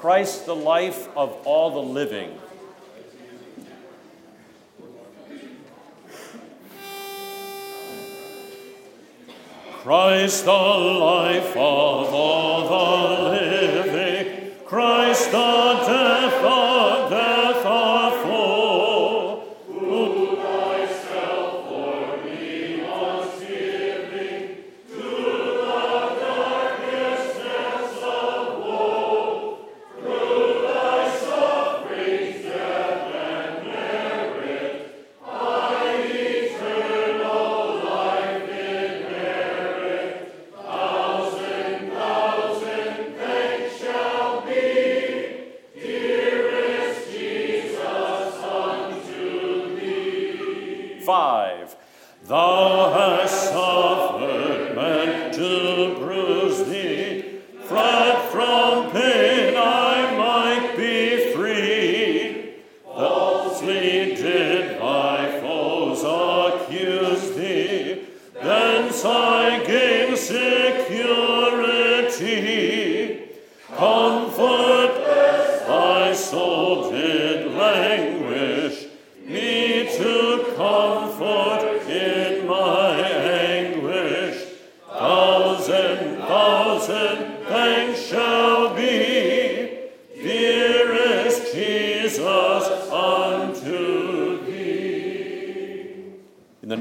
Christ, the life of all the living. Christ, the life of all the living, Christ, the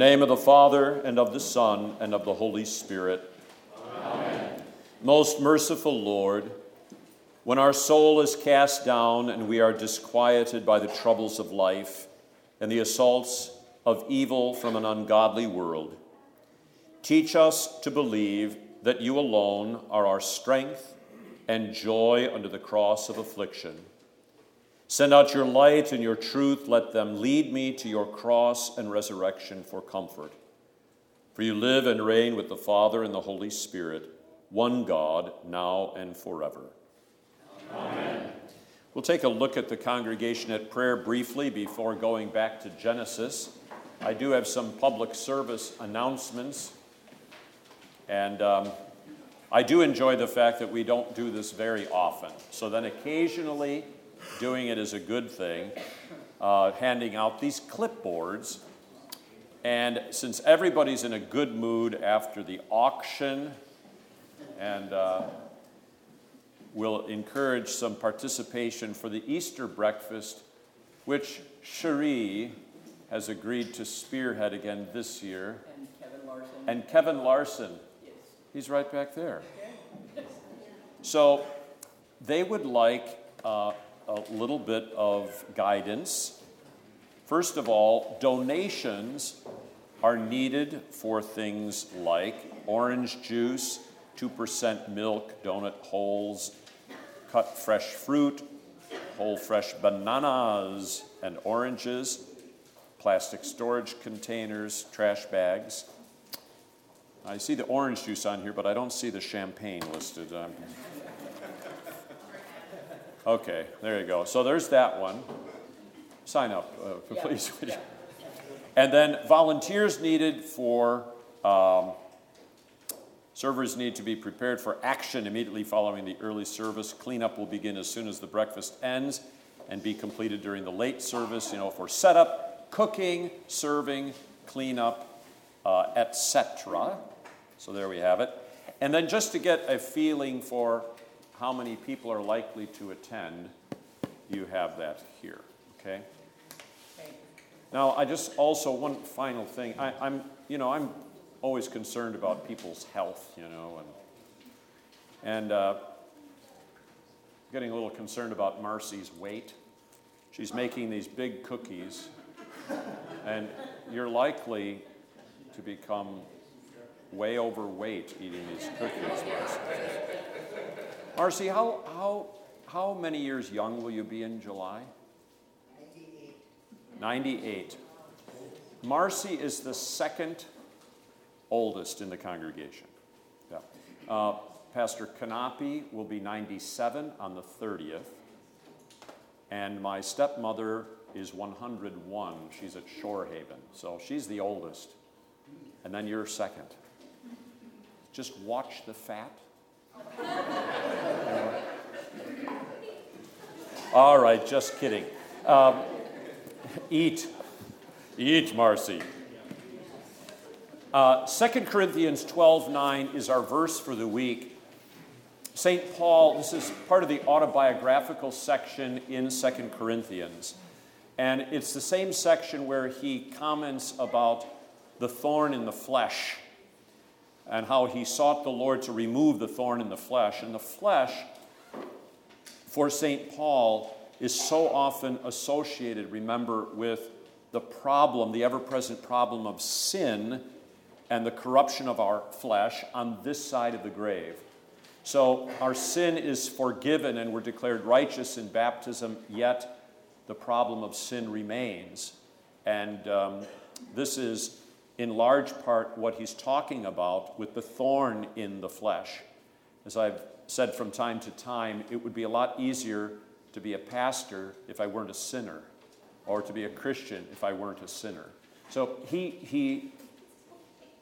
name of the Father, and of the Son, and of the Holy Spirit. Amen. Most merciful Lord, when our soul is cast down and we are disquieted by the troubles of life and the assaults of evil from an ungodly world, teach us to believe that you alone are our strength and joy under the cross of affliction. Send out your light and your truth. Let them lead me to your cross and resurrection for comfort. For you live and reign with the Father and the Holy Spirit, one God, now and forever. Amen. We'll take a look at the congregation at prayer briefly before going back to Genesis. I do have some public service announcements, and um, I do enjoy the fact that we don't do this very often. So then occasionally, doing it is a good thing, uh, handing out these clipboards. And since everybody's in a good mood after the auction, and uh, we'll encourage some participation for the Easter breakfast, which Cherie has agreed to spearhead again this year. And Kevin Larson. And Kevin Larson, Yes. he's right back there. So they would like uh, a little bit of guidance. First of all, donations are needed for things like orange juice, 2% milk, donut holes, cut fresh fruit, whole fresh bananas and oranges, plastic storage containers, trash bags. I see the orange juice on here, but I don't see the champagne listed. Um, okay, there you go. So there's that one. Sign up, uh, Yeah, please. yeah. And then volunteers needed for um, servers need to be prepared for action immediately following the early service. Cleanup will begin as soon as the breakfast ends and be completed during the late service. You know, for setup, cooking, serving, cleanup, uh, etc. So there we have it. And then just to get a feeling for how many people are likely to attend, you have that here. Okay. Now, I just also one final thing. I, I'm, you know, I'm always concerned about people's health, you know, and and uh, getting a little concerned about Marcy's weight. She's making these big cookies, and you're likely to become way overweight eating these cookies, Marcy. Marcy, how how how many years young will you be in July? 98. Marcy is the second oldest in the congregation. Yeah. Uh, Pastor Kanapi will be 97 on the 30th. And my stepmother is 101. She's at Shorehaven. So she's the oldest. And then you're second. Just watch the fat. All right, just kidding. Um, eat. Eat, Marcy. Uh, 2 Corinthians 12 9 is our verse for the week. St. Paul, this is part of the autobiographical section in 2 Corinthians. And it's the same section where he comments about the thorn in the flesh and how he sought the Lord to remove the thorn in the flesh. And the flesh, for St. Paul, is so often associated, remember, with the problem, the ever present problem of sin and the corruption of our flesh on this side of the grave. So our sin is forgiven and we're declared righteous in baptism, yet the problem of sin remains. And um, this is in large part what he's talking about with the thorn in the flesh. As I've said from time to time, it would be a lot easier to be a pastor if I weren't a sinner, or to be a Christian if I weren't a sinner. So he, he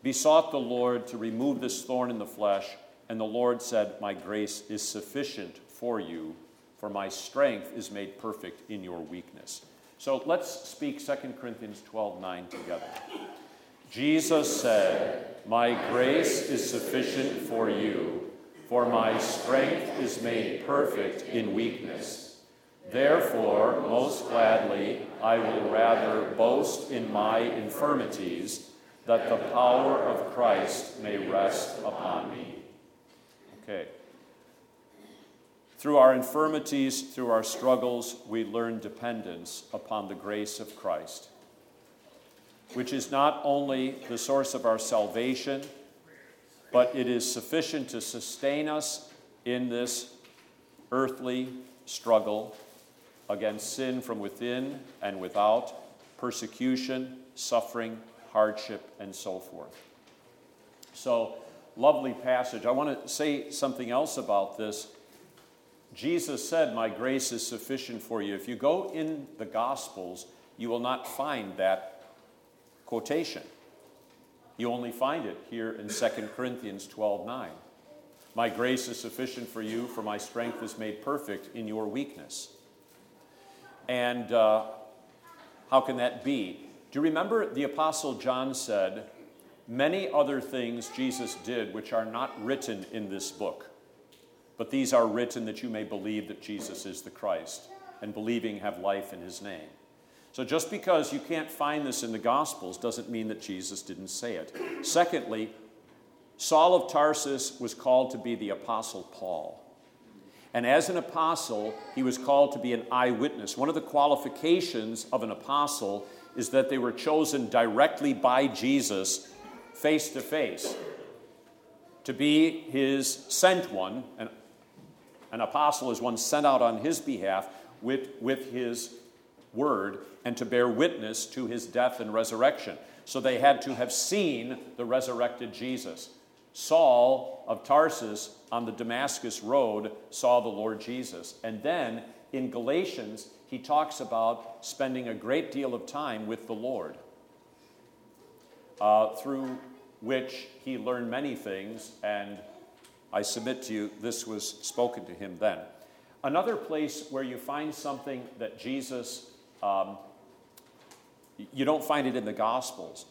besought the Lord to remove this thorn in the flesh and the Lord said, My grace is sufficient for you, for my strength is made perfect in your weakness. So let's speak 2 Corinthians 12 9 together. Jesus said, My grace is sufficient for you, for my strength is made perfect in weakness. Therefore, most gladly, I will rather boast in my infirmities, that the power of Christ may rest upon me. Okay. Through our infirmities, through our struggles, we learn dependence upon the grace of Christ, which is not only the source of our salvation, but it is sufficient to sustain us in this earthly struggle against sin from within and without, persecution, suffering, hardship, and so forth. So, lovely passage. I want to say something else about this. Jesus said, My grace is sufficient for you. If you go in the Gospels, you will not find that quotation. You only find it here in 2 Corinthians 12 9. My grace is sufficient for you, for my strength is made perfect in your weakness. And uh, how can that be? Do you remember the Apostle John said, many other things Jesus did which are not written in this book. But these are written that you may believe that Jesus is the Christ, and believing have life in his name. So just because you can't find this in the Gospels doesn't mean that Jesus didn't say it. Secondly, Saul of Tarsus was called to be the Apostle Paul. And as an apostle, he was called to be an eyewitness. One of the qualifications of an apostle is that they were chosen directly by Jesus face to face, to be his sent one. And an apostle is one sent out on his behalf with, with his word and to bear witness to his death and resurrection. So they had to have seen the resurrected Jesus. Saul of Tarsus on the Damascus road saw the Lord Jesus. And then in Galatians, he talks about spending a great deal of time with the Lord uh, through which he learned many things, and I submit to you, this was spoken to him then. Another place where you find something that Jesus, um, you don't find it in the Gospels.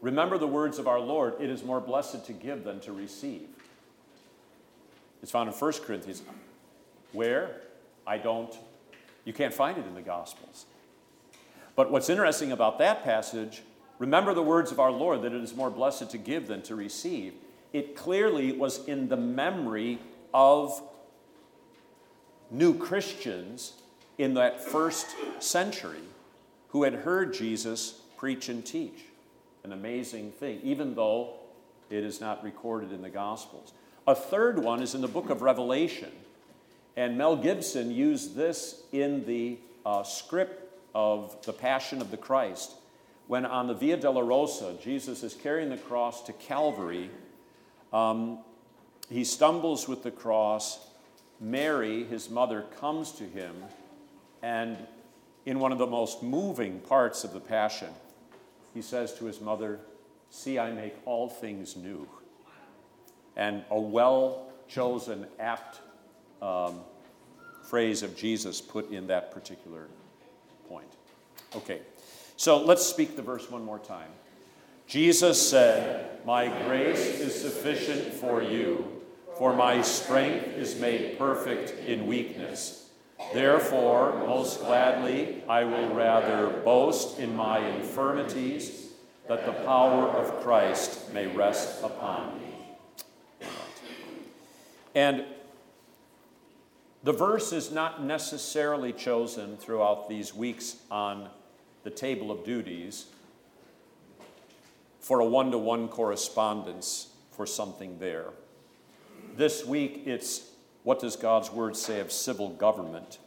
Remember the words of our Lord it is more blessed to give than to receive. It's found in 1 Corinthians. Where? I don't, you can't find it in the Gospels. But what's interesting about that passage Remember the words of our Lord that it is more blessed to give than to receive. It clearly was in the memory of new Christians in that first century who had heard Jesus preach and teach. An amazing thing, even though it is not recorded in the Gospels. A third one is in the book of Revelation. And Mel Gibson used this in the uh, script of The Passion of the Christ when on the Via Dolorosa, Jesus is carrying the cross to Calvary. Um, he stumbles with the cross. Mary, his mother, comes to him, and in one of the most moving parts of the Passion, he says to his mother, See, I make all things new. And a well chosen, apt um, phrase of Jesus put in that particular point. Okay, so let's speak the verse one more time. Jesus said, My grace is sufficient for you, for my strength is made perfect in weakness. Therefore, most gladly, I will rather boast in my infirmities, that the power of Christ may rest upon me. And the verse is not necessarily chosen throughout these weeks on the table of duties for a one to one correspondence for something there. This week, it's what does God's word say of civil government?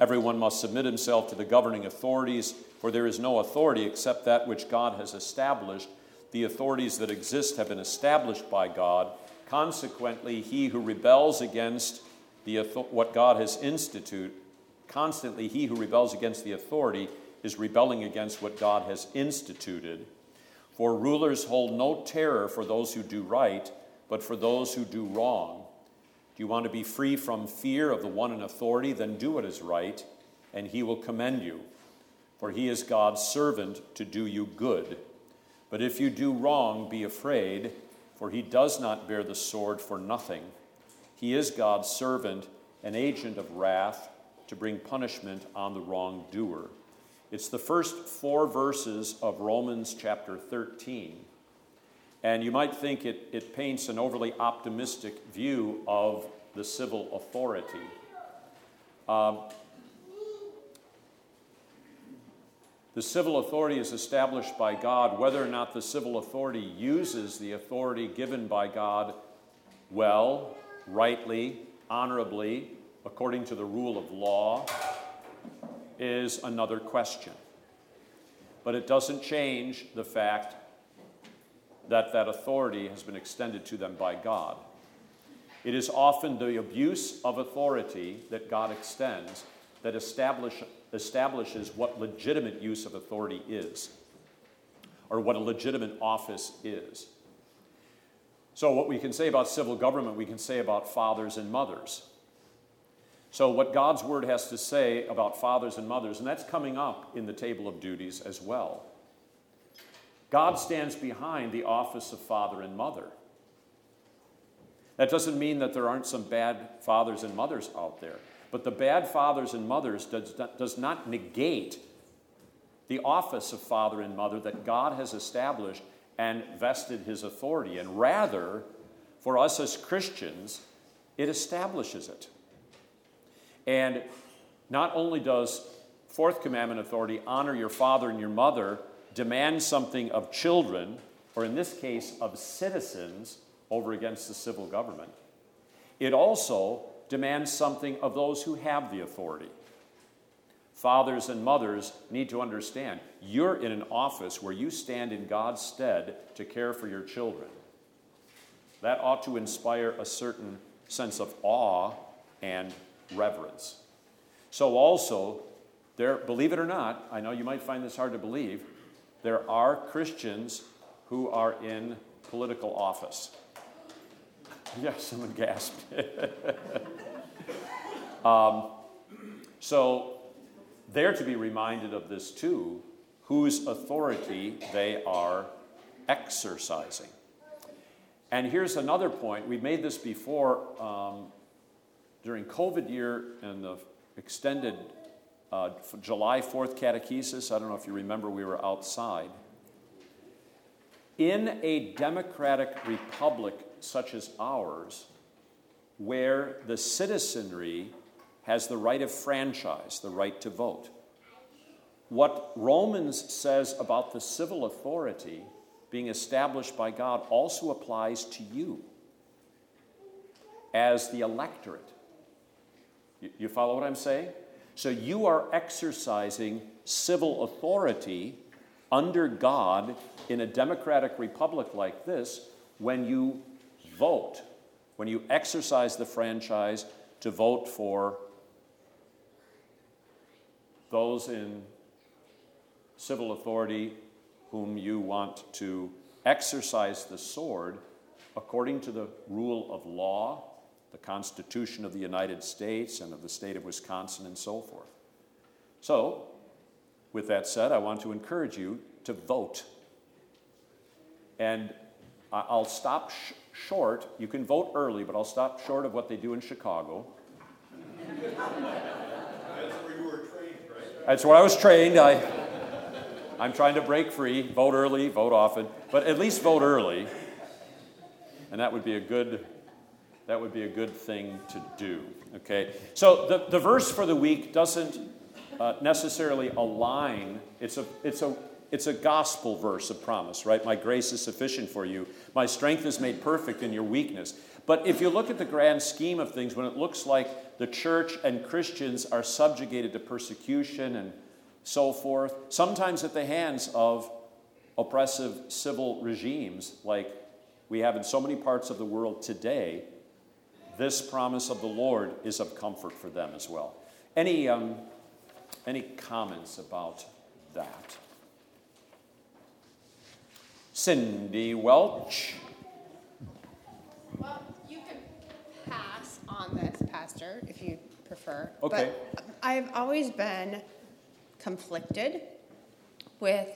Everyone must submit himself to the governing authorities, for there is no authority except that which God has established. The authorities that exist have been established by God. Consequently, he who rebels against the, what God has instituted, constantly he who rebels against the authority is rebelling against what God has instituted. For rulers hold no terror for those who do right, but for those who do wrong. You want to be free from fear of the one in authority? Then do what is right, and he will commend you. For he is God's servant to do you good. But if you do wrong, be afraid, for he does not bear the sword for nothing. He is God's servant, an agent of wrath to bring punishment on the wrongdoer. It's the first four verses of Romans chapter 13. And you might think it, it paints an overly optimistic view of the civil authority. Um, the civil authority is established by God. Whether or not the civil authority uses the authority given by God well, rightly, honorably, according to the rule of law, is another question. But it doesn't change the fact that that authority has been extended to them by God. It is often the abuse of authority that God extends that establish, establishes what legitimate use of authority is, or what a legitimate office is. So, what we can say about civil government, we can say about fathers and mothers. So, what God's word has to say about fathers and mothers, and that's coming up in the table of duties as well. God stands behind the office of father and mother. That doesn't mean that there aren't some bad fathers and mothers out there, but the bad fathers and mothers does not, does not negate the office of father and mother that God has established and vested his authority. And rather, for us as Christians, it establishes it. And not only does fourth commandment authority honor your father and your mother, demand something of children, or in this case, of citizens, over against the civil government, it also demands something of those who have the authority. Fathers and mothers need to understand you're in an office where you stand in God's stead to care for your children. That ought to inspire a certain sense of awe and reverence. So, also, there, believe it or not, I know you might find this hard to believe, there are Christians who are in political office. Yes, someone gasped. um, so, they're to be reminded of this too, whose authority they are exercising. And here's another point. We've made this before. Um, during COVID year and the extended uh, July 4th catechesis, I don't know if you remember, we were outside. In a democratic republic such as ours, where the citizenry has the right of franchise, the right to vote, what Romans says about the civil authority being established by God also applies to you as the electorate. You follow what I'm saying? So you are exercising civil authority under God in a democratic republic like this when you vote, when you exercise the franchise to vote for those in civil authority whom you want to exercise the sword according to the rule of law the Constitution of the United States and of the state of Wisconsin and so forth. So, with that said, I want to encourage you to vote. And I'll stop sh- short. You can vote early, but I'll stop short of what they do in Chicago. That's where you were trained, right? That's where I was trained. I, I'm trying to break free. Vote early, vote often, but at least vote early. And that would be a good, that would be a good thing to do. Okay. So the, the verse for the week doesn't uh, necessarily align. It's a, it's a, it's a gospel verse of promise, right? My grace is sufficient for you. My strength is made perfect in your weakness. But if you look at the grand scheme of things, when it looks like the church and Christians are subjugated to persecution and so forth, sometimes at the hands of oppressive civil regimes like we have in so many parts of the world today, this promise of the Lord is of comfort for them as well. Any, um, any comments about that? Cindy Welch. Well, you can pass on this, Pastor, if you prefer. Okay. But I've always been conflicted with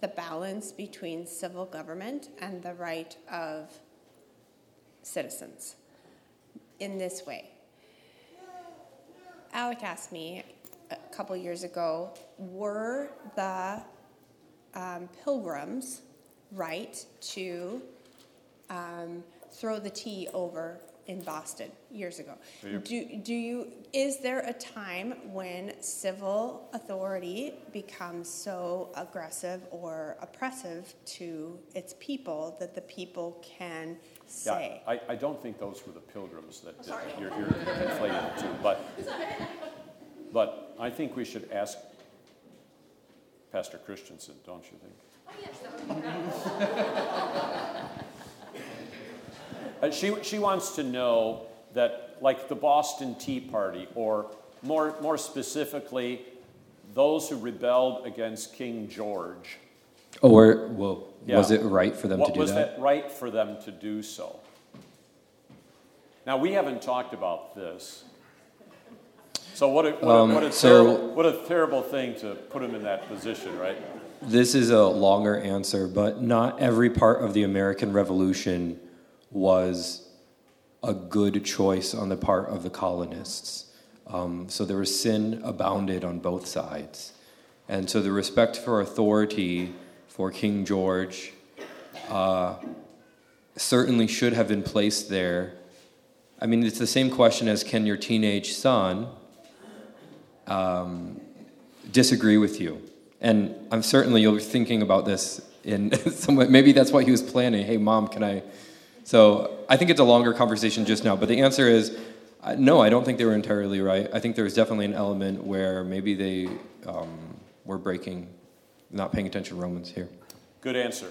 the balance between civil government and the right of citizens in this way. Alec asked me a couple years ago were the um, pilgrims right to um, throw the tea over in Boston years ago. you- Do, do you, is there a time when civil authority becomes so aggressive or oppressive to its people that the people can say? Yeah, I, I don't think those were the pilgrims that did it. You're, you're conflating the two. But, but I think we should ask Pastor Christensen, don't you think? Uh, she, she wants to know that, like the Boston Tea Party, or more, more specifically, those who rebelled against King George. Or, well, was it right for them What- to do that? was that? that right for them to do so? Now, we haven't talked about this. So, what a, what a, Um, what a, so- terrible, what a terrible thing to put him in that position, right? This is a longer answer, but not every part of the American Revolution was a good choice on the part of the colonists. Um, so there was sin abounded on both sides. And so the respect for authority for King George uh, certainly should have been placed there. I mean, it's the same question as can your teenage son um, disagree with you? And I'm certainly you're thinking about this in somewhat. Maybe that's what he was planning. Hey, mom, can I? So I think it's a longer conversation just now. But the answer is uh, no. I don't think they were entirely right. I think there was definitely an element where maybe they um, were breaking, not paying attention to Romans here. Good answer.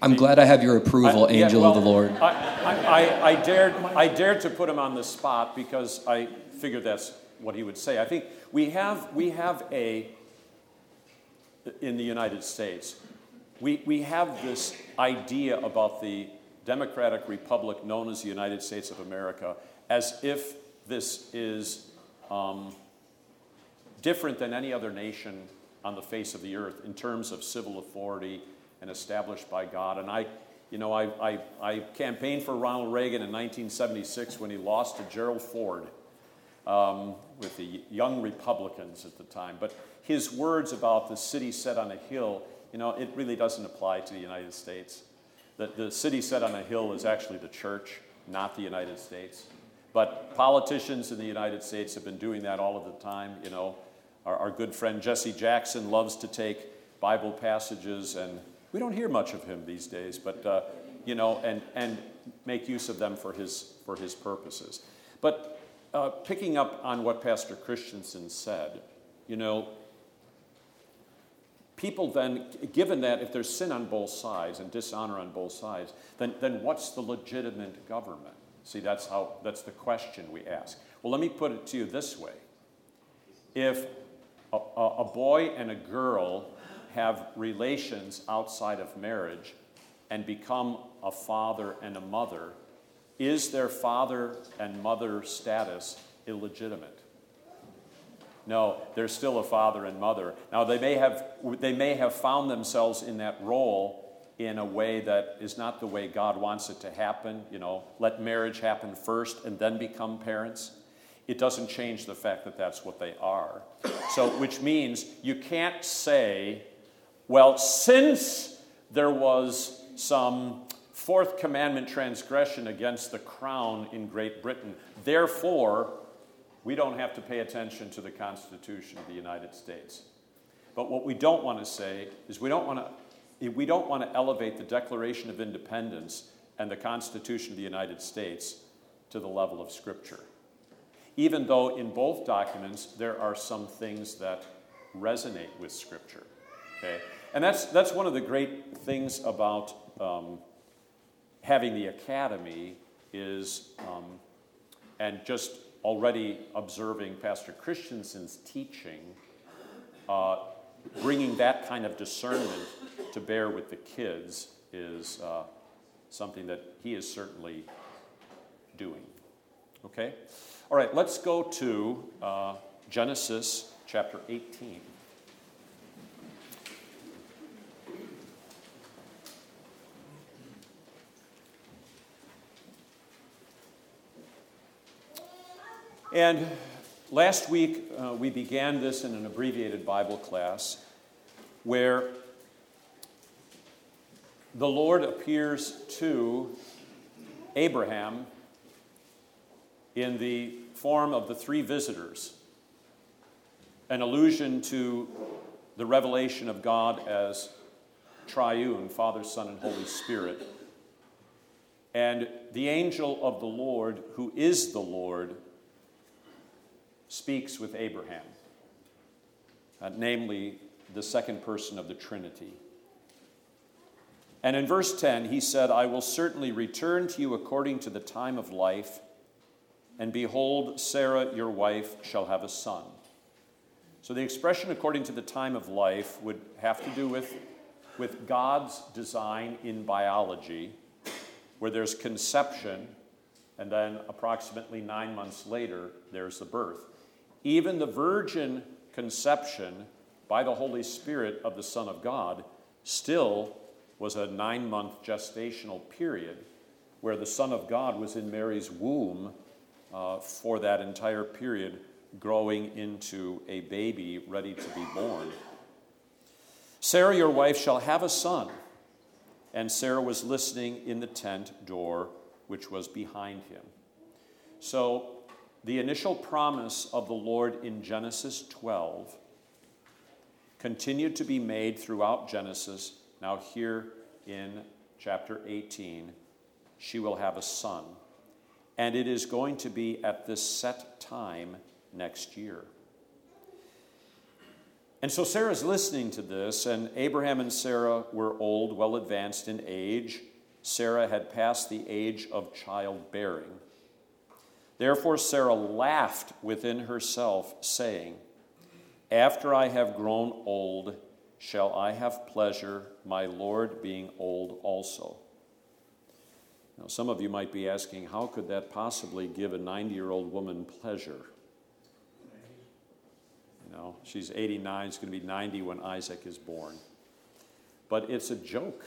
I'm glad I have your approval, I- yeah, angel of the Lord. I, I, I, I dared, I dared to put him on the spot because I figured that's what he would say. I think we have, we have a, in the United States, we, we have this idea about the democratic republic known as the United States of America as if this is um, different than any other nation on the face of the earth in terms of civil authority and established by God. And I, you know, I, I, I campaigned for Ronald Reagan in 1976 when he lost to Gerald Ford um, with the Young Republicans at the time. But his words about the city set on a hill, you know, it really doesn't apply to the United States. The, the city set on a hill is actually the church, not the United States. But politicians in the United States have been doing that all of the time. You know, our, our good friend Jesse Jackson loves to take Bible passages, and we don't hear much of him these days, but, uh, you know, and, and make use of them for his, for his purposes. But uh, picking up on what Pastor Christensen said, you know, people then, given that if there's sin on both sides and dishonor on both sides, then, then what's the legitimate government? See, that's how that's the question we ask. Well, let me put it to you this way. If a, a, boy and a girl have relations outside of marriage and become a father and a mother, is their father and mother status illegitimate? No, they're still a father and mother. Now, they may have, they may have found themselves in that role in a way that is not the way God wants it to happen. You know, let marriage happen first and then become parents. It doesn't change the fact that that's what they are. So, which means you can't say, well, since there was some fourth commandment transgression against the crown in Great Britain, therefore, we don't have to pay attention to the Constitution of the United States. But what we don't want to say is we don't want to, we don't want to elevate the Declaration of Independence and the Constitution of the United States to the level of Scripture. Even though in both documents there are some things that resonate with Scripture. Okay? And that's, that's one of the great things about um, having the academy is, um, and just already observing Pastor Christensen's teaching, uh, bringing that kind of discernment to bear with the kids is uh, something that he is certainly doing. Okay? All right, let's go to uh, Genesis chapter 18. And last week, uh, we began this in an abbreviated Bible class where the Lord appears to Abraham in the form of the three visitors, an allusion to the revelation of God as triune Father, Son, and Holy Spirit. And the angel of the Lord, who is the Lord, speaks with Abraham, uh, namely the second person of the Trinity. And in verse 10, he said, I will certainly return to you according to the time of life, and behold, Sarah, your wife, shall have a son. So the expression according to the time of life would have to do with, with God's design in biology, where there's conception, and then approximately nine months later, there's the birth. Even the virgin conception by the Holy Spirit of the Son of God still was a nine month gestational period where the Son of God was in Mary's womb uh, for that entire period, growing into a baby ready to be born. Sarah, your wife, shall have a son. And Sarah was listening in the tent door, which was behind him. So the initial promise of the Lord in Genesis 12 continued to be made throughout Genesis. Now, here in chapter 18, she will have a son. And it is going to be at this set time next year. And so Sarah's listening to this, and Abraham and Sarah were old, well advanced in age. Sarah had passed the age of childbearing. Therefore, Sarah laughed within herself, saying, After I have grown old, shall I have pleasure, my Lord being old also. Now, some of you might be asking, how could that possibly give a 90 year old woman pleasure? You know, she's 89, she's going to be 90 when Isaac is born. But it's a joke,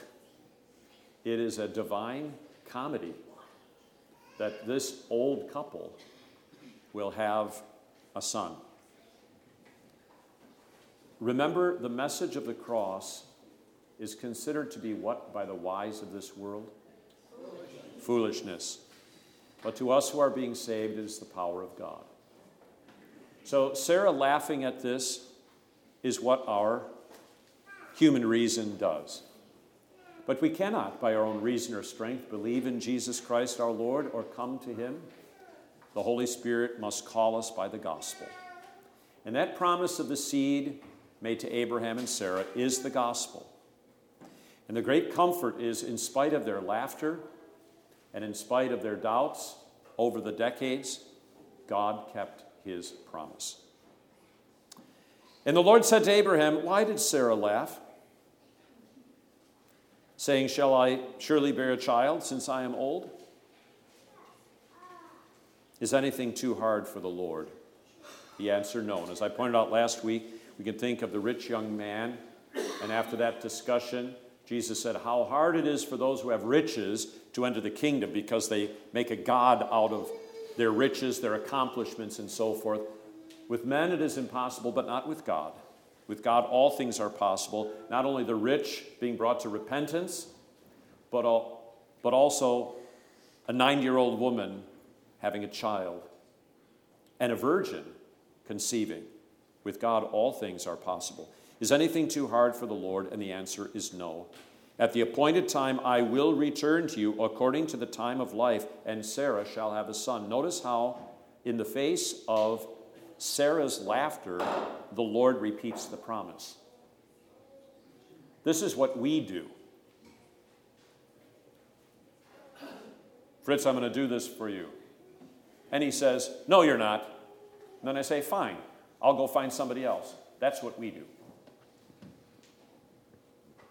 it is a divine comedy that this old couple will have a son. Remember, the message of the cross is considered to be what by the wise of this world? Foolishness. Foolishness. But to us who are being saved, it is the power of God. So, Sarah laughing at this is what our human reason does. But we cannot, by our own reason or strength, believe in Jesus Christ our Lord or come to Him. The Holy Spirit must call us by the gospel. And that promise of the seed made to Abraham and Sarah is the gospel. And the great comfort is, in spite of their laughter and in spite of their doubts over the decades, God kept his promise. And the Lord said to Abraham, Why did Sarah laugh? Saying, Shall I surely bear a child since I am old? Is anything too hard for the Lord? The answer no. And as I pointed out last week, we can think of the rich young man, and after that discussion, Jesus said, How hard it is for those who have riches to enter the kingdom because they make a God out of their riches, their accomplishments, and so forth. With men it is impossible, but not with God. With God, all things are possible. Not only the rich being brought to repentance, but, all, but also a nine year old woman having a child and a virgin conceiving. With God, all things are possible. Is anything too hard for the Lord? And the answer is no. At the appointed time, I will return to you according to the time of life, and Sarah shall have a son. Notice how, in the face of Sarah's laughter, the Lord repeats the promise. This is what we do. Fritz, I'm going to do this for you. And he says, No, you're not. And then I say, Fine, I'll go find somebody else. That's what we do.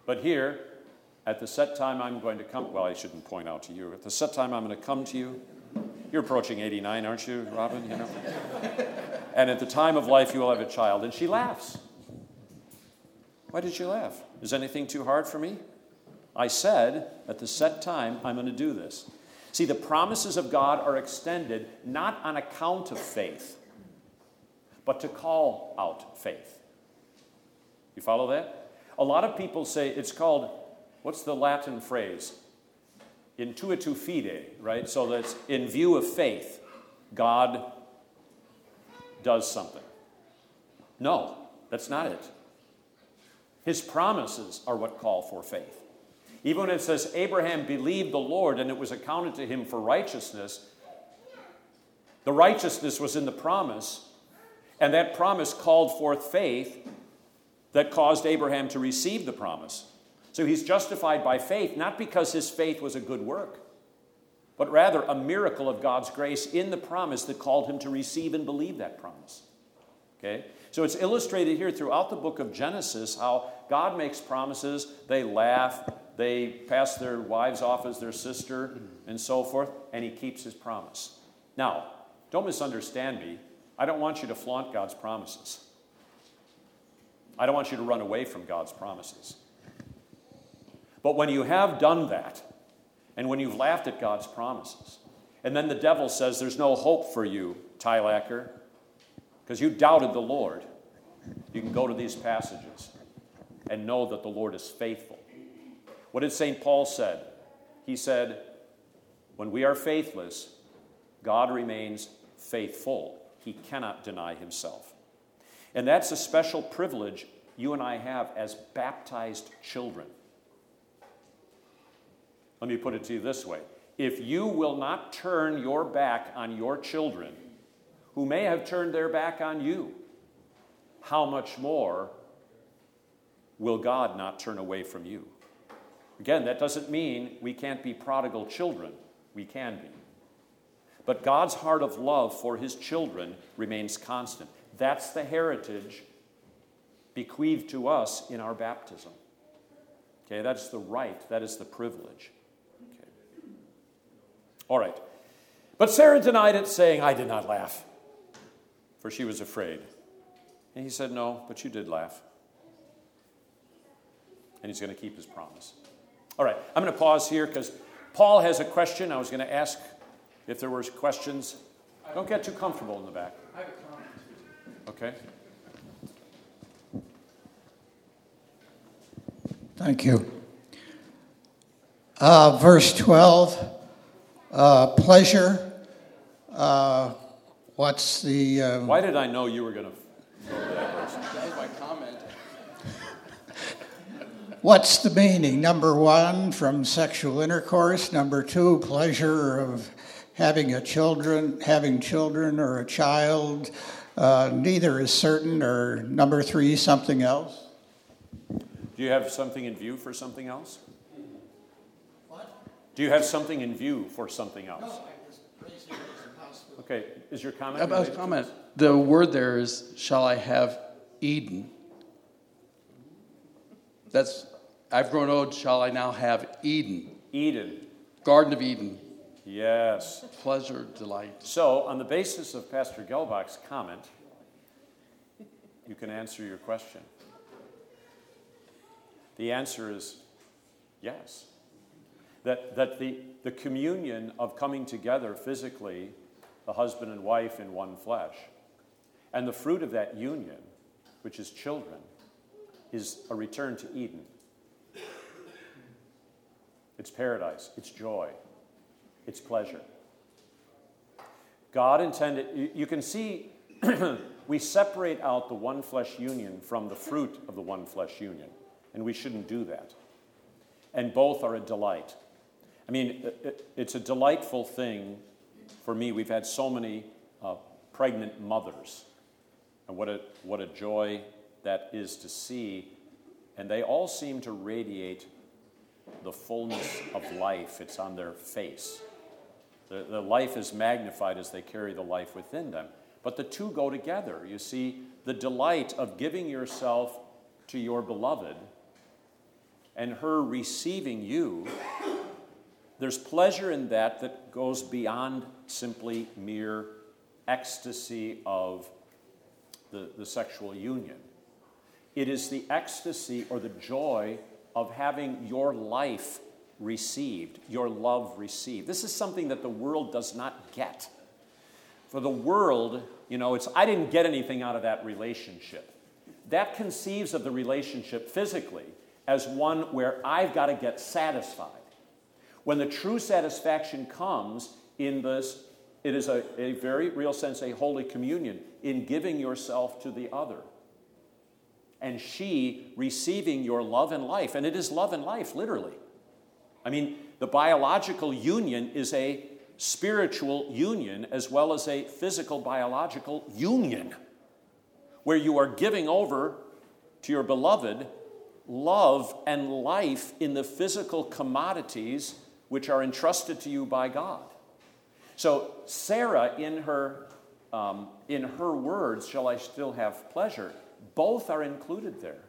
But here, at the set time I'm going to come, well, I shouldn't point out to you. At the set time I'm going to come to you. You're approaching 89, aren't you, Robin? You know? And at the time of life you will have a child. And she laughs. Why did she laugh? Is anything too hard for me? I said, at the set time, I'm going to do this. See, the promises of God are extended not on account of faith, but to call out faith. You follow that? A lot of people say it's called what's the Latin phrase? Intuitu fide, right? So that's in view of faith, God does something. No, that's not it. His promises are what call for faith. Even when it says Abraham believed the Lord and it was accounted to him for righteousness, the righteousness was in the promise, and that promise called forth faith that caused Abraham to receive the promise. So he's justified by faith, not because his faith was a good work, but rather a miracle of God's grace in the promise that called him to receive and believe that promise. Okay? So it's illustrated here throughout the book of Genesis how God makes promises, they laugh, they pass their wives off as their sister, and so forth, and he keeps his promise. Now, don't misunderstand me. I don't want you to flaunt God's promises. I don't want you to run away from God's promises. But when you have done that, and when you've laughed at God's promises, and then the devil says, There's no hope for you, Tylacker, because you doubted the Lord, you can go to these passages and know that the Lord is faithful. What did St. Paul said? He said, When we are faithless, God remains faithful. He cannot deny himself. And that's a special privilege you and I have as baptized children. Let me put it to you this way if you will not turn your back on your children, who may have turned their back on you, how much more will God not turn away from you? Again, that doesn't mean we can't be prodigal children. We can be. But God's heart of love for his children remains constant. That's the heritage bequeathed to us in our baptism. Okay, that's the right, that is the privilege. Okay. All right. But Sarah denied it, saying, I did not laugh, for she was afraid. And he said, No, but you did laugh. And he's going to keep his promise. All right, I'm going to pause here because Paul has a question. I was going to ask if there were questions. Don't get too comfortable in the back. I have a comment. Okay. Thank you. Uh, verse 12, uh, pleasure. Uh, what's the. Um, Why did I know you were going to go to that verse? That was my comment. What's the meaning? Number one, from sexual intercourse. Number two, pleasure of having a children, having children or a child. Uh, neither is certain. Or number three, something else. Do you have something in view for something else? What? Do you have something in view for something else? I just raised it as a possibility. Okay, is your comment? About comment, the word there is, shall I have Eden? That's, I've grown old, shall I now have Eden? Eden. Garden of Eden. Yes. pleasure, delight. So, on the basis of Pastor Gelbach's comment, you can answer your question. The answer is yes. That, that the, the communion of coming together physically, the husband and wife in one flesh, and the fruit of that union, which is children, is a return to Eden. It's paradise, it's joy, it's pleasure. God intended, you, you can see, we separate out the one flesh union from the fruit of the one flesh union, and we shouldn't do that. And both are a delight. I mean, it, it's a delightful thing for me. We've had so many uh, pregnant mothers, and what a, what a joy that is to see. And they all seem to radiate the fullness of life, it's on their face. The, the life is magnified as they carry the life within them. But the two go together. You see, the delight of giving yourself to your beloved and her receiving you, there's pleasure in that that goes beyond simply mere ecstasy of the, the sexual union. It is the ecstasy or the joy of having your life received, your love received. This is something that the world does not get. For the world, you know, it's I didn't get anything out of that relationship. That conceives of the relationship physically as one where I've got to get satisfied. When the true satisfaction comes in this, it is a, a very real sense a holy communion in giving yourself to the other and she receiving your love and life. And it is love and life, literally. I mean, the biological union is a spiritual union as well as a physical biological union where you are giving over to your beloved love and life in the physical commodities which are entrusted to you by God. So, Sarah, in her, um, in her words, shall I still have pleasure? Both are included there.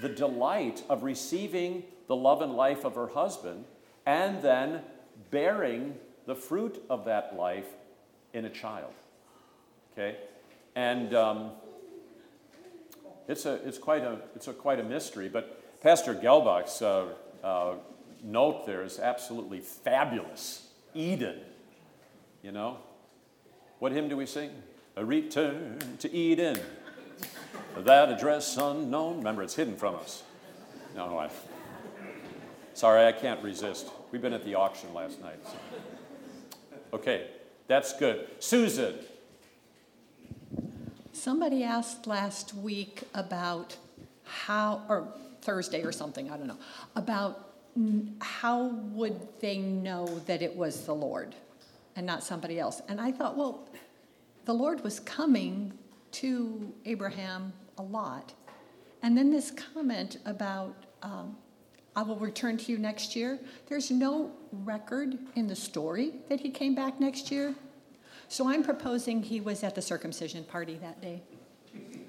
The delight of receiving the love and life of her husband, and then bearing the fruit of that life in a child. Okay? And um, it's, a, it's, quite a, it's a, quite a mystery, but Pastor Gelbach's uh, uh, note there is absolutely fabulous. Eden, you know? What hymn do we sing? A return to Eden that address unknown. Remember, it's hidden from us. No, no, I. Sorry, I can't resist. We've been at the auction last night. So. Okay, that's good. Susan. Somebody asked last week about how, or Thursday or something, I don't know, about how would they know that it was the Lord and not somebody else. And I thought, well, the Lord was coming to Abraham a lot. And then this comment about, um, I will return to you next year. There's no record in the story that he came back next year. So I'm proposing he was at the circumcision party that day.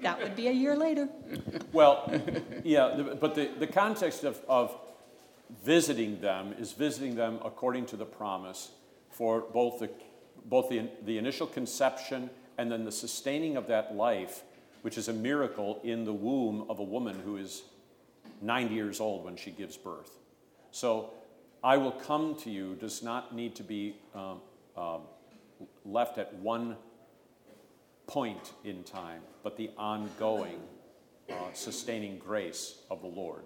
That would be a year later. Well, yeah, but the, the context of, of visiting them is visiting them according to the promise for both the, both the, the initial conception and then the sustaining of that life, which is a miracle in the womb of a woman who is 90 years old when she gives birth. So, I will come to you does not need to be um, um, left at one point in time, but the ongoing, uh, sustaining grace of the Lord.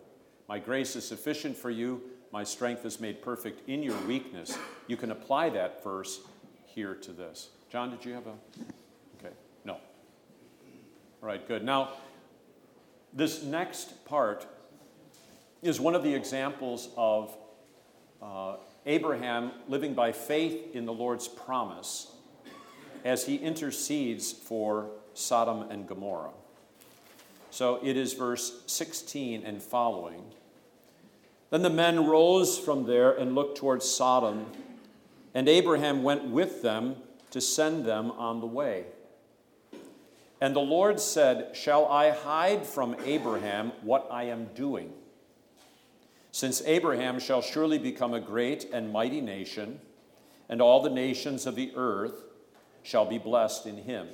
My grace is sufficient for you. My strength is made perfect in your weakness. You can apply that verse here to this. John, did you have a. Okay, no. All right, good. Now, this next part is one of the examples of uh, Abraham living by faith in the Lord's promise as he intercedes for Sodom and Gomorrah. So it is verse 16 and following. Then the men rose from there and looked towards Sodom, and Abraham went with them to send them on the way. And the Lord said, Shall I hide from Abraham what I am doing? Since Abraham shall surely become a great and mighty nation, and all the nations of the earth shall be blessed in him.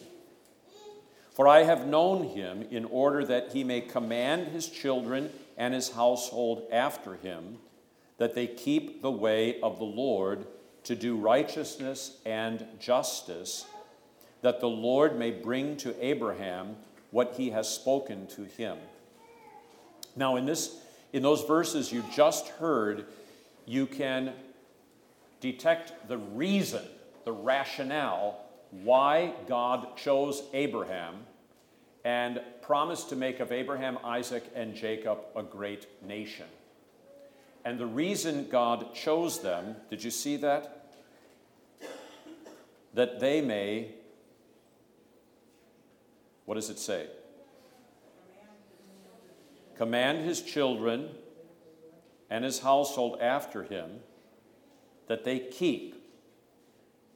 For I have known him in order that he may command his children and his household after him, that they keep the way of the Lord to do righteousness and justice, that the Lord may bring to Abraham what he has spoken to him. Now, in, this, in those verses you just heard, you can detect the reason, the rationale why God chose Abraham and promised to make of Abraham, Isaac, and Jacob a great nation. And the reason God chose them, did you see that? That they may, what does it say? Command his children and his household after him that they keep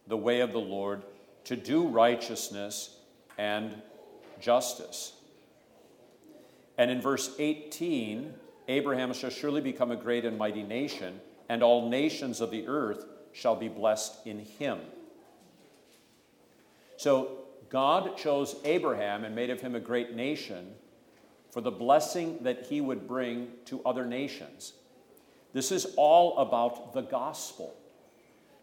the way of the Lord to do righteousness and justice. And in verse 18, Abraham shall surely become a great and mighty nation, and all nations of the earth shall be blessed in him. So God chose Abraham and made of him a great nation for the blessing that he would bring to other nations. This is all about the gospel.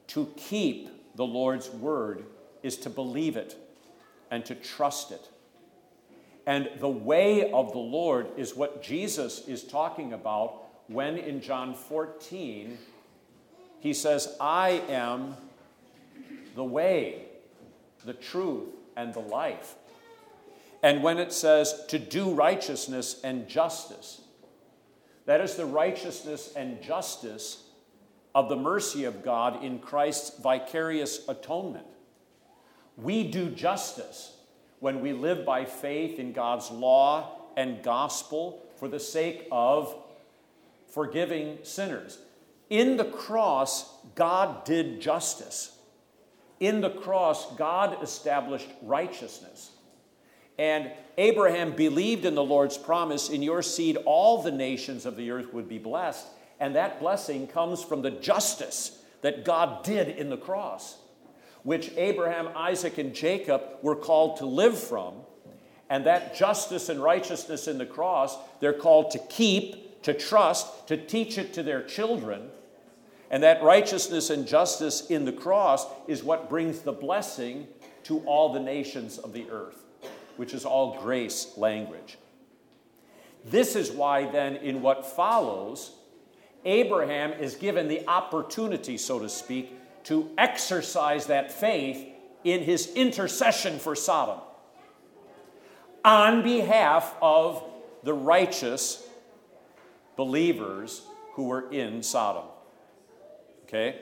To keep the Lord's word is to believe it and to trust it. And the way of the Lord is what Jesus is talking about when in John 14 he says, I am the way, the truth, and the life. And when it says to do righteousness and justice, that is the righteousness and justice of the mercy of God in Christ's vicarious atonement. We do justice when we live by faith in God's law and gospel for the sake of forgiving sinners. In the cross, God did justice. In the cross, God established righteousness. And Abraham believed in the Lord's promise in your seed, all the nations of the earth would be blessed. And that blessing comes from the justice that God did in the cross which Abraham, Isaac, and Jacob were called to live from. And that justice and righteousness in the cross, they're called to keep, to trust, to teach it to their children. And that righteousness and justice in the cross is what brings the blessing to all the nations of the earth, which is all grace language. This is why, then, in what follows, Abraham is given the opportunity, so to speak, to exercise that faith in his intercession for Sodom on behalf of the righteous believers who were in Sodom. Okay?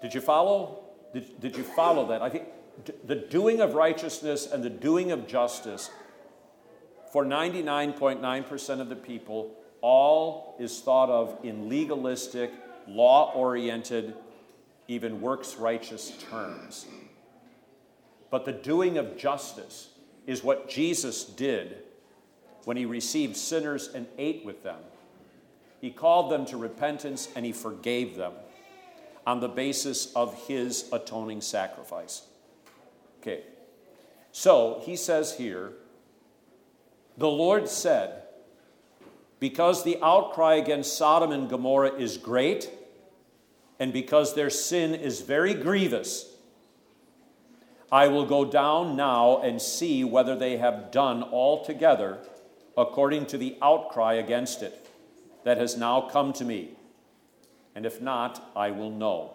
Did you follow? Did, did you follow that? I think the doing of righteousness and the doing of justice for 99.9% of the people all is thought of in legalistic, law oriented even works righteous terms. But the doing of justice is what Jesus did when he received sinners and ate with them. He called them to repentance and he forgave them on the basis of his atoning sacrifice. Okay, so he says here, the Lord said, because the outcry against Sodom and Gomorrah is great, and because their sin is very grievous, I will go down now and see whether they have done altogether according to the outcry against it that has now come to me. And if not, I will know.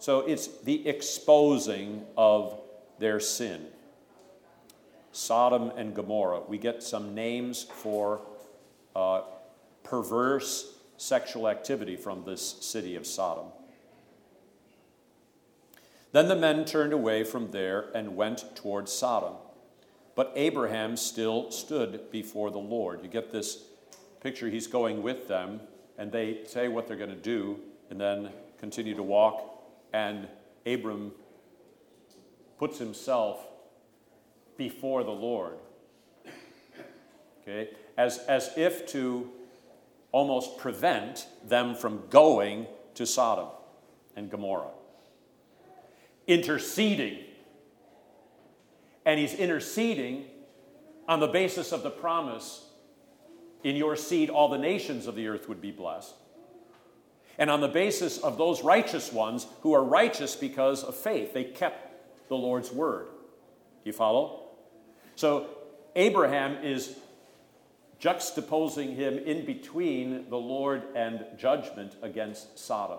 So it's the exposing of their sin. Sodom and Gomorrah. We get some names for uh, perverse sexual activity from this city of Sodom. Then the men turned away from there and went toward Sodom. But Abraham still stood before the Lord. You get this picture, he's going with them, and they say what they're going to do, and then continue to walk. And Abram puts himself before the Lord. Okay? As, as if to almost prevent them from going to Sodom. and Gomorrah. Interceding. And he's interceding on the basis of the promise in your seed, all the nations of the earth would be blessed. And on the basis of those righteous ones who are righteous because of faith, they kept the Lord's word. Do you follow? So Abraham is juxtaposing him in between the Lord and judgment against Sodom.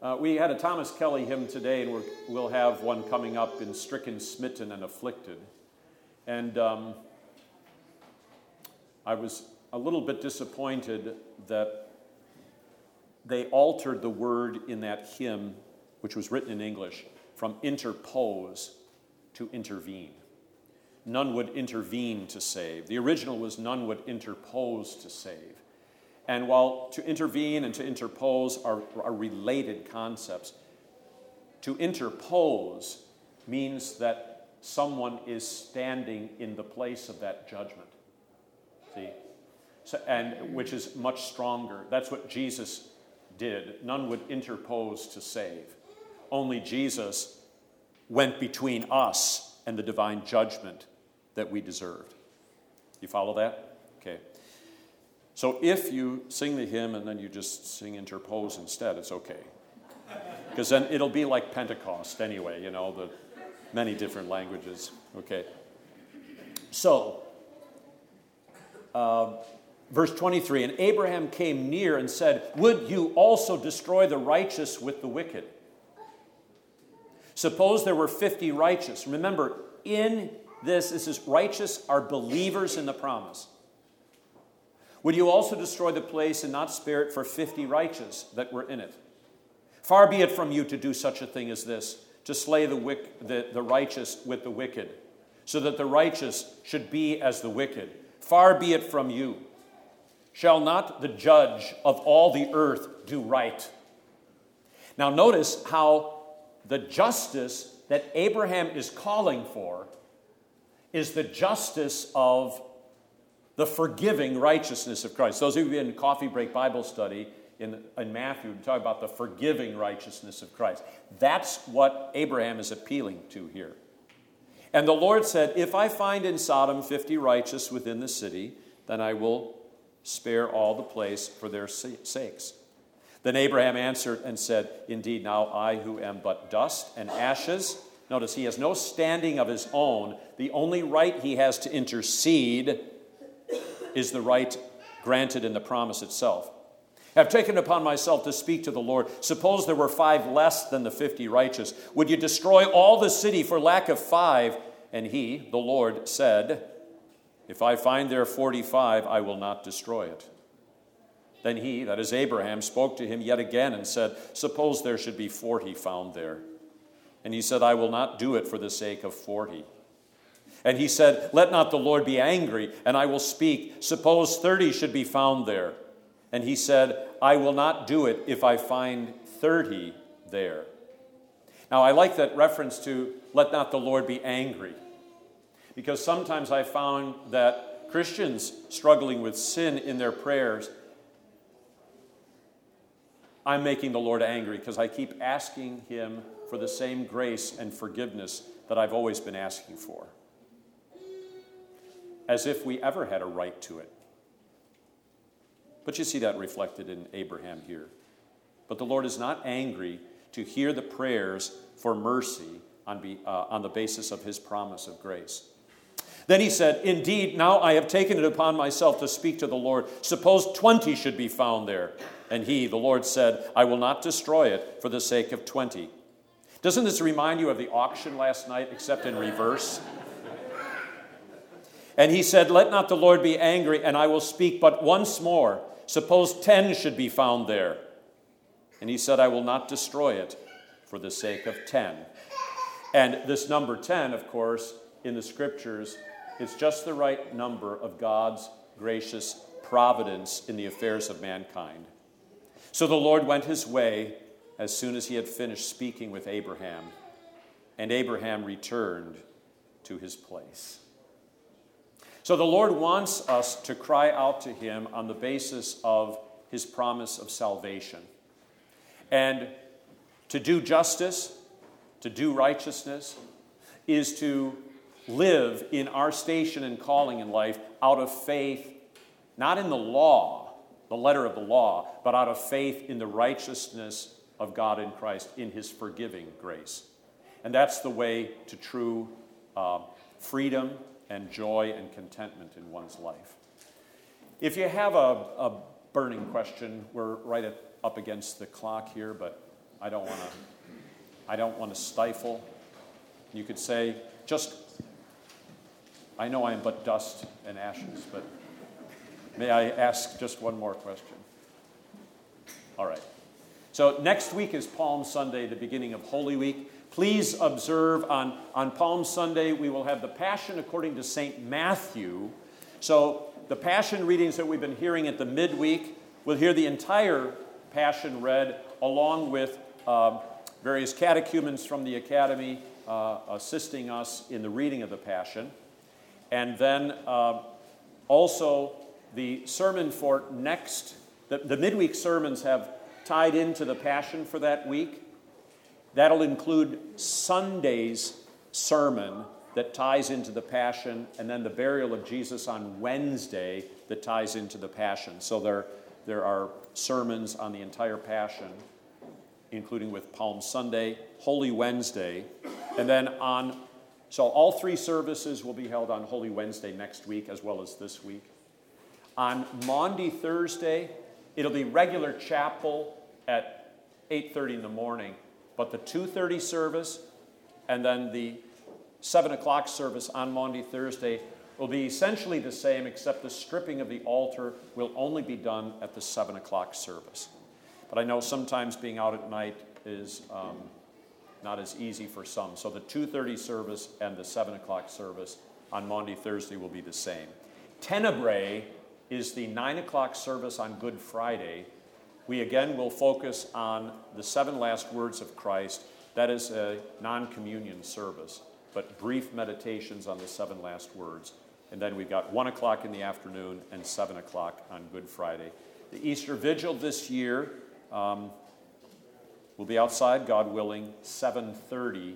Uh, we had a Thomas Kelly hymn today, and we will have one coming up in Stricken, Smitten, and Afflicted. And um, I was a little bit disappointed that they altered the word in that hymn, which was written in English, from interpose to intervene. None would intervene to save. The original was none would interpose to save. And while to intervene and to interpose are, are related concepts, to interpose means that someone is standing in the place of that judgment. See? So, and which is much stronger. That's what Jesus did. None would interpose to save. Only Jesus went between us and the divine judgment that we deserved. You follow that? Okay. So if you sing the hymn and then you just sing interpose instead, it's okay. Because then it'll be like Pentecost anyway, you know, the many different languages. Okay. So, uh, verse 23 And Abraham came near and said, Would you also destroy the righteous with the wicked? Suppose there were 50 righteous. Remember, in this, this is righteous are believers in the promise. Would you also destroy the place and not spare it for 50 righteous that were in it? Far be it from you to do such a thing as this, to slay the, wick, the, the righteous with the wicked, so that the righteous should be as the wicked. Far be it from you. Shall not the judge of all the earth do right? Now, notice how the justice that Abraham is calling for is the justice of the forgiving righteousness of Christ. Those of you in coffee break Bible study in, in Matthew we talk about the forgiving righteousness of Christ. That's what Abraham is appealing to here. And the Lord said, If I find in Sodom 50 righteous within the city, then I will spare all the place for their sakes. Then Abraham answered and said, Indeed, now I who am but dust and ashes Notice he has no standing of his own. The only right he has to intercede is the right granted in the promise itself. I have taken upon myself to speak to the Lord. Suppose there were five less than the fifty righteous. Would you destroy all the city for lack of five? And he, the Lord, said, If I find there forty five, I will not destroy it. Then he, that is Abraham, spoke to him yet again and said, Suppose there should be forty found there. And he said, I will not do it for the sake of forty. And he said, Let not the Lord be angry, and I will speak. Suppose thirty should be found there. And he said, I will not do it if I find thirty there. Now, I like that reference to let not the Lord be angry, because sometimes I found that Christians struggling with sin in their prayers, I'm making the Lord angry because I keep asking Him for the same grace and forgiveness that I've always been asking for. As if we ever had a right to it. But you see that reflected in Abraham here. But the Lord is not angry to hear the prayers for mercy on, be, uh, on the basis of his promise of grace. Then he said, Indeed, now I have taken it upon myself to speak to the Lord. Suppose 20 should be found there. And he, the Lord, said, I will not destroy it for the sake of 20. Doesn't this remind you of the auction last night, except in reverse? And he said, Let not the Lord be angry, and I will speak but once more. Suppose ten should be found there. And he said, I will not destroy it for the sake of ten. And this number 10, of course, in the scriptures, is just the right number of God's gracious providence in the affairs of mankind. So the Lord went his way as soon as he had finished speaking with Abraham, and Abraham returned to his place. So the Lord wants us to cry out to him on the basis of his promise of salvation. And to do justice, to do righteousness, is to live in our station and calling in life out of faith, not in the law, the letter of the law, but out of faith in the righteousness of God in Christ, in His forgiving grace. And that's the way to true uh, freedom and joy and contentment in one's life. If you have a, a burning question, we're right at, up against the clock here, but I don't want to. I don't want to stifle. You could say, just, I know I am but dust and ashes, but may I ask just one more question? All right. So next week is Palm Sunday, the beginning of Holy Week. Please observe on, on Palm Sunday, we will have the Passion according to St. Matthew. So the Passion readings that we've been hearing at the midweek, we'll hear the entire Passion read along with uh, various catechumens from the Academy uh, assisting us in the reading of the Passion. And then uh, also the sermon for next, the, the midweek sermons have tied into the Passion for that week. That'll include Sunday's sermon that ties into the Passion, and then the burial of Jesus on Wednesday that ties into the Passion. So there, there are sermons on the entire Passion, including with Palm Sunday, Holy Wednesday, and then on, so all three services will be held on Holy Wednesday next week as well as this week. On Maundy Thursday, it'll be regular chapel at 8.30 in the morning, but the 2.30 service and then the 7 o'clock service on Maundy Thursday will be essentially the same, except the stripping of the altar will only be done at the 7 o'clock service. But I know sometimes being out at night is um, not as easy for some. So the 2.30 service and the 7 o'clock service on Maundy Thursday will be the same. Tenebrae is the 9 o'clock service on Good Friday. We again will focus on the seven last words of Christ. That is a non communion service, but brief meditations on the seven last words. And then we've got 1 o'clock in the afternoon and 7 o'clock on Good Friday. The Easter Vigil this year um, will be outside, God willing. 7.30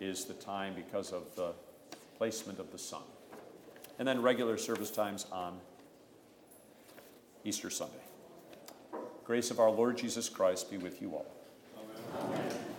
is the time because of the placement of the sun. And then regular service times on Easter Sunday. Grace of our Lord Jesus Christ be with you all. Amen.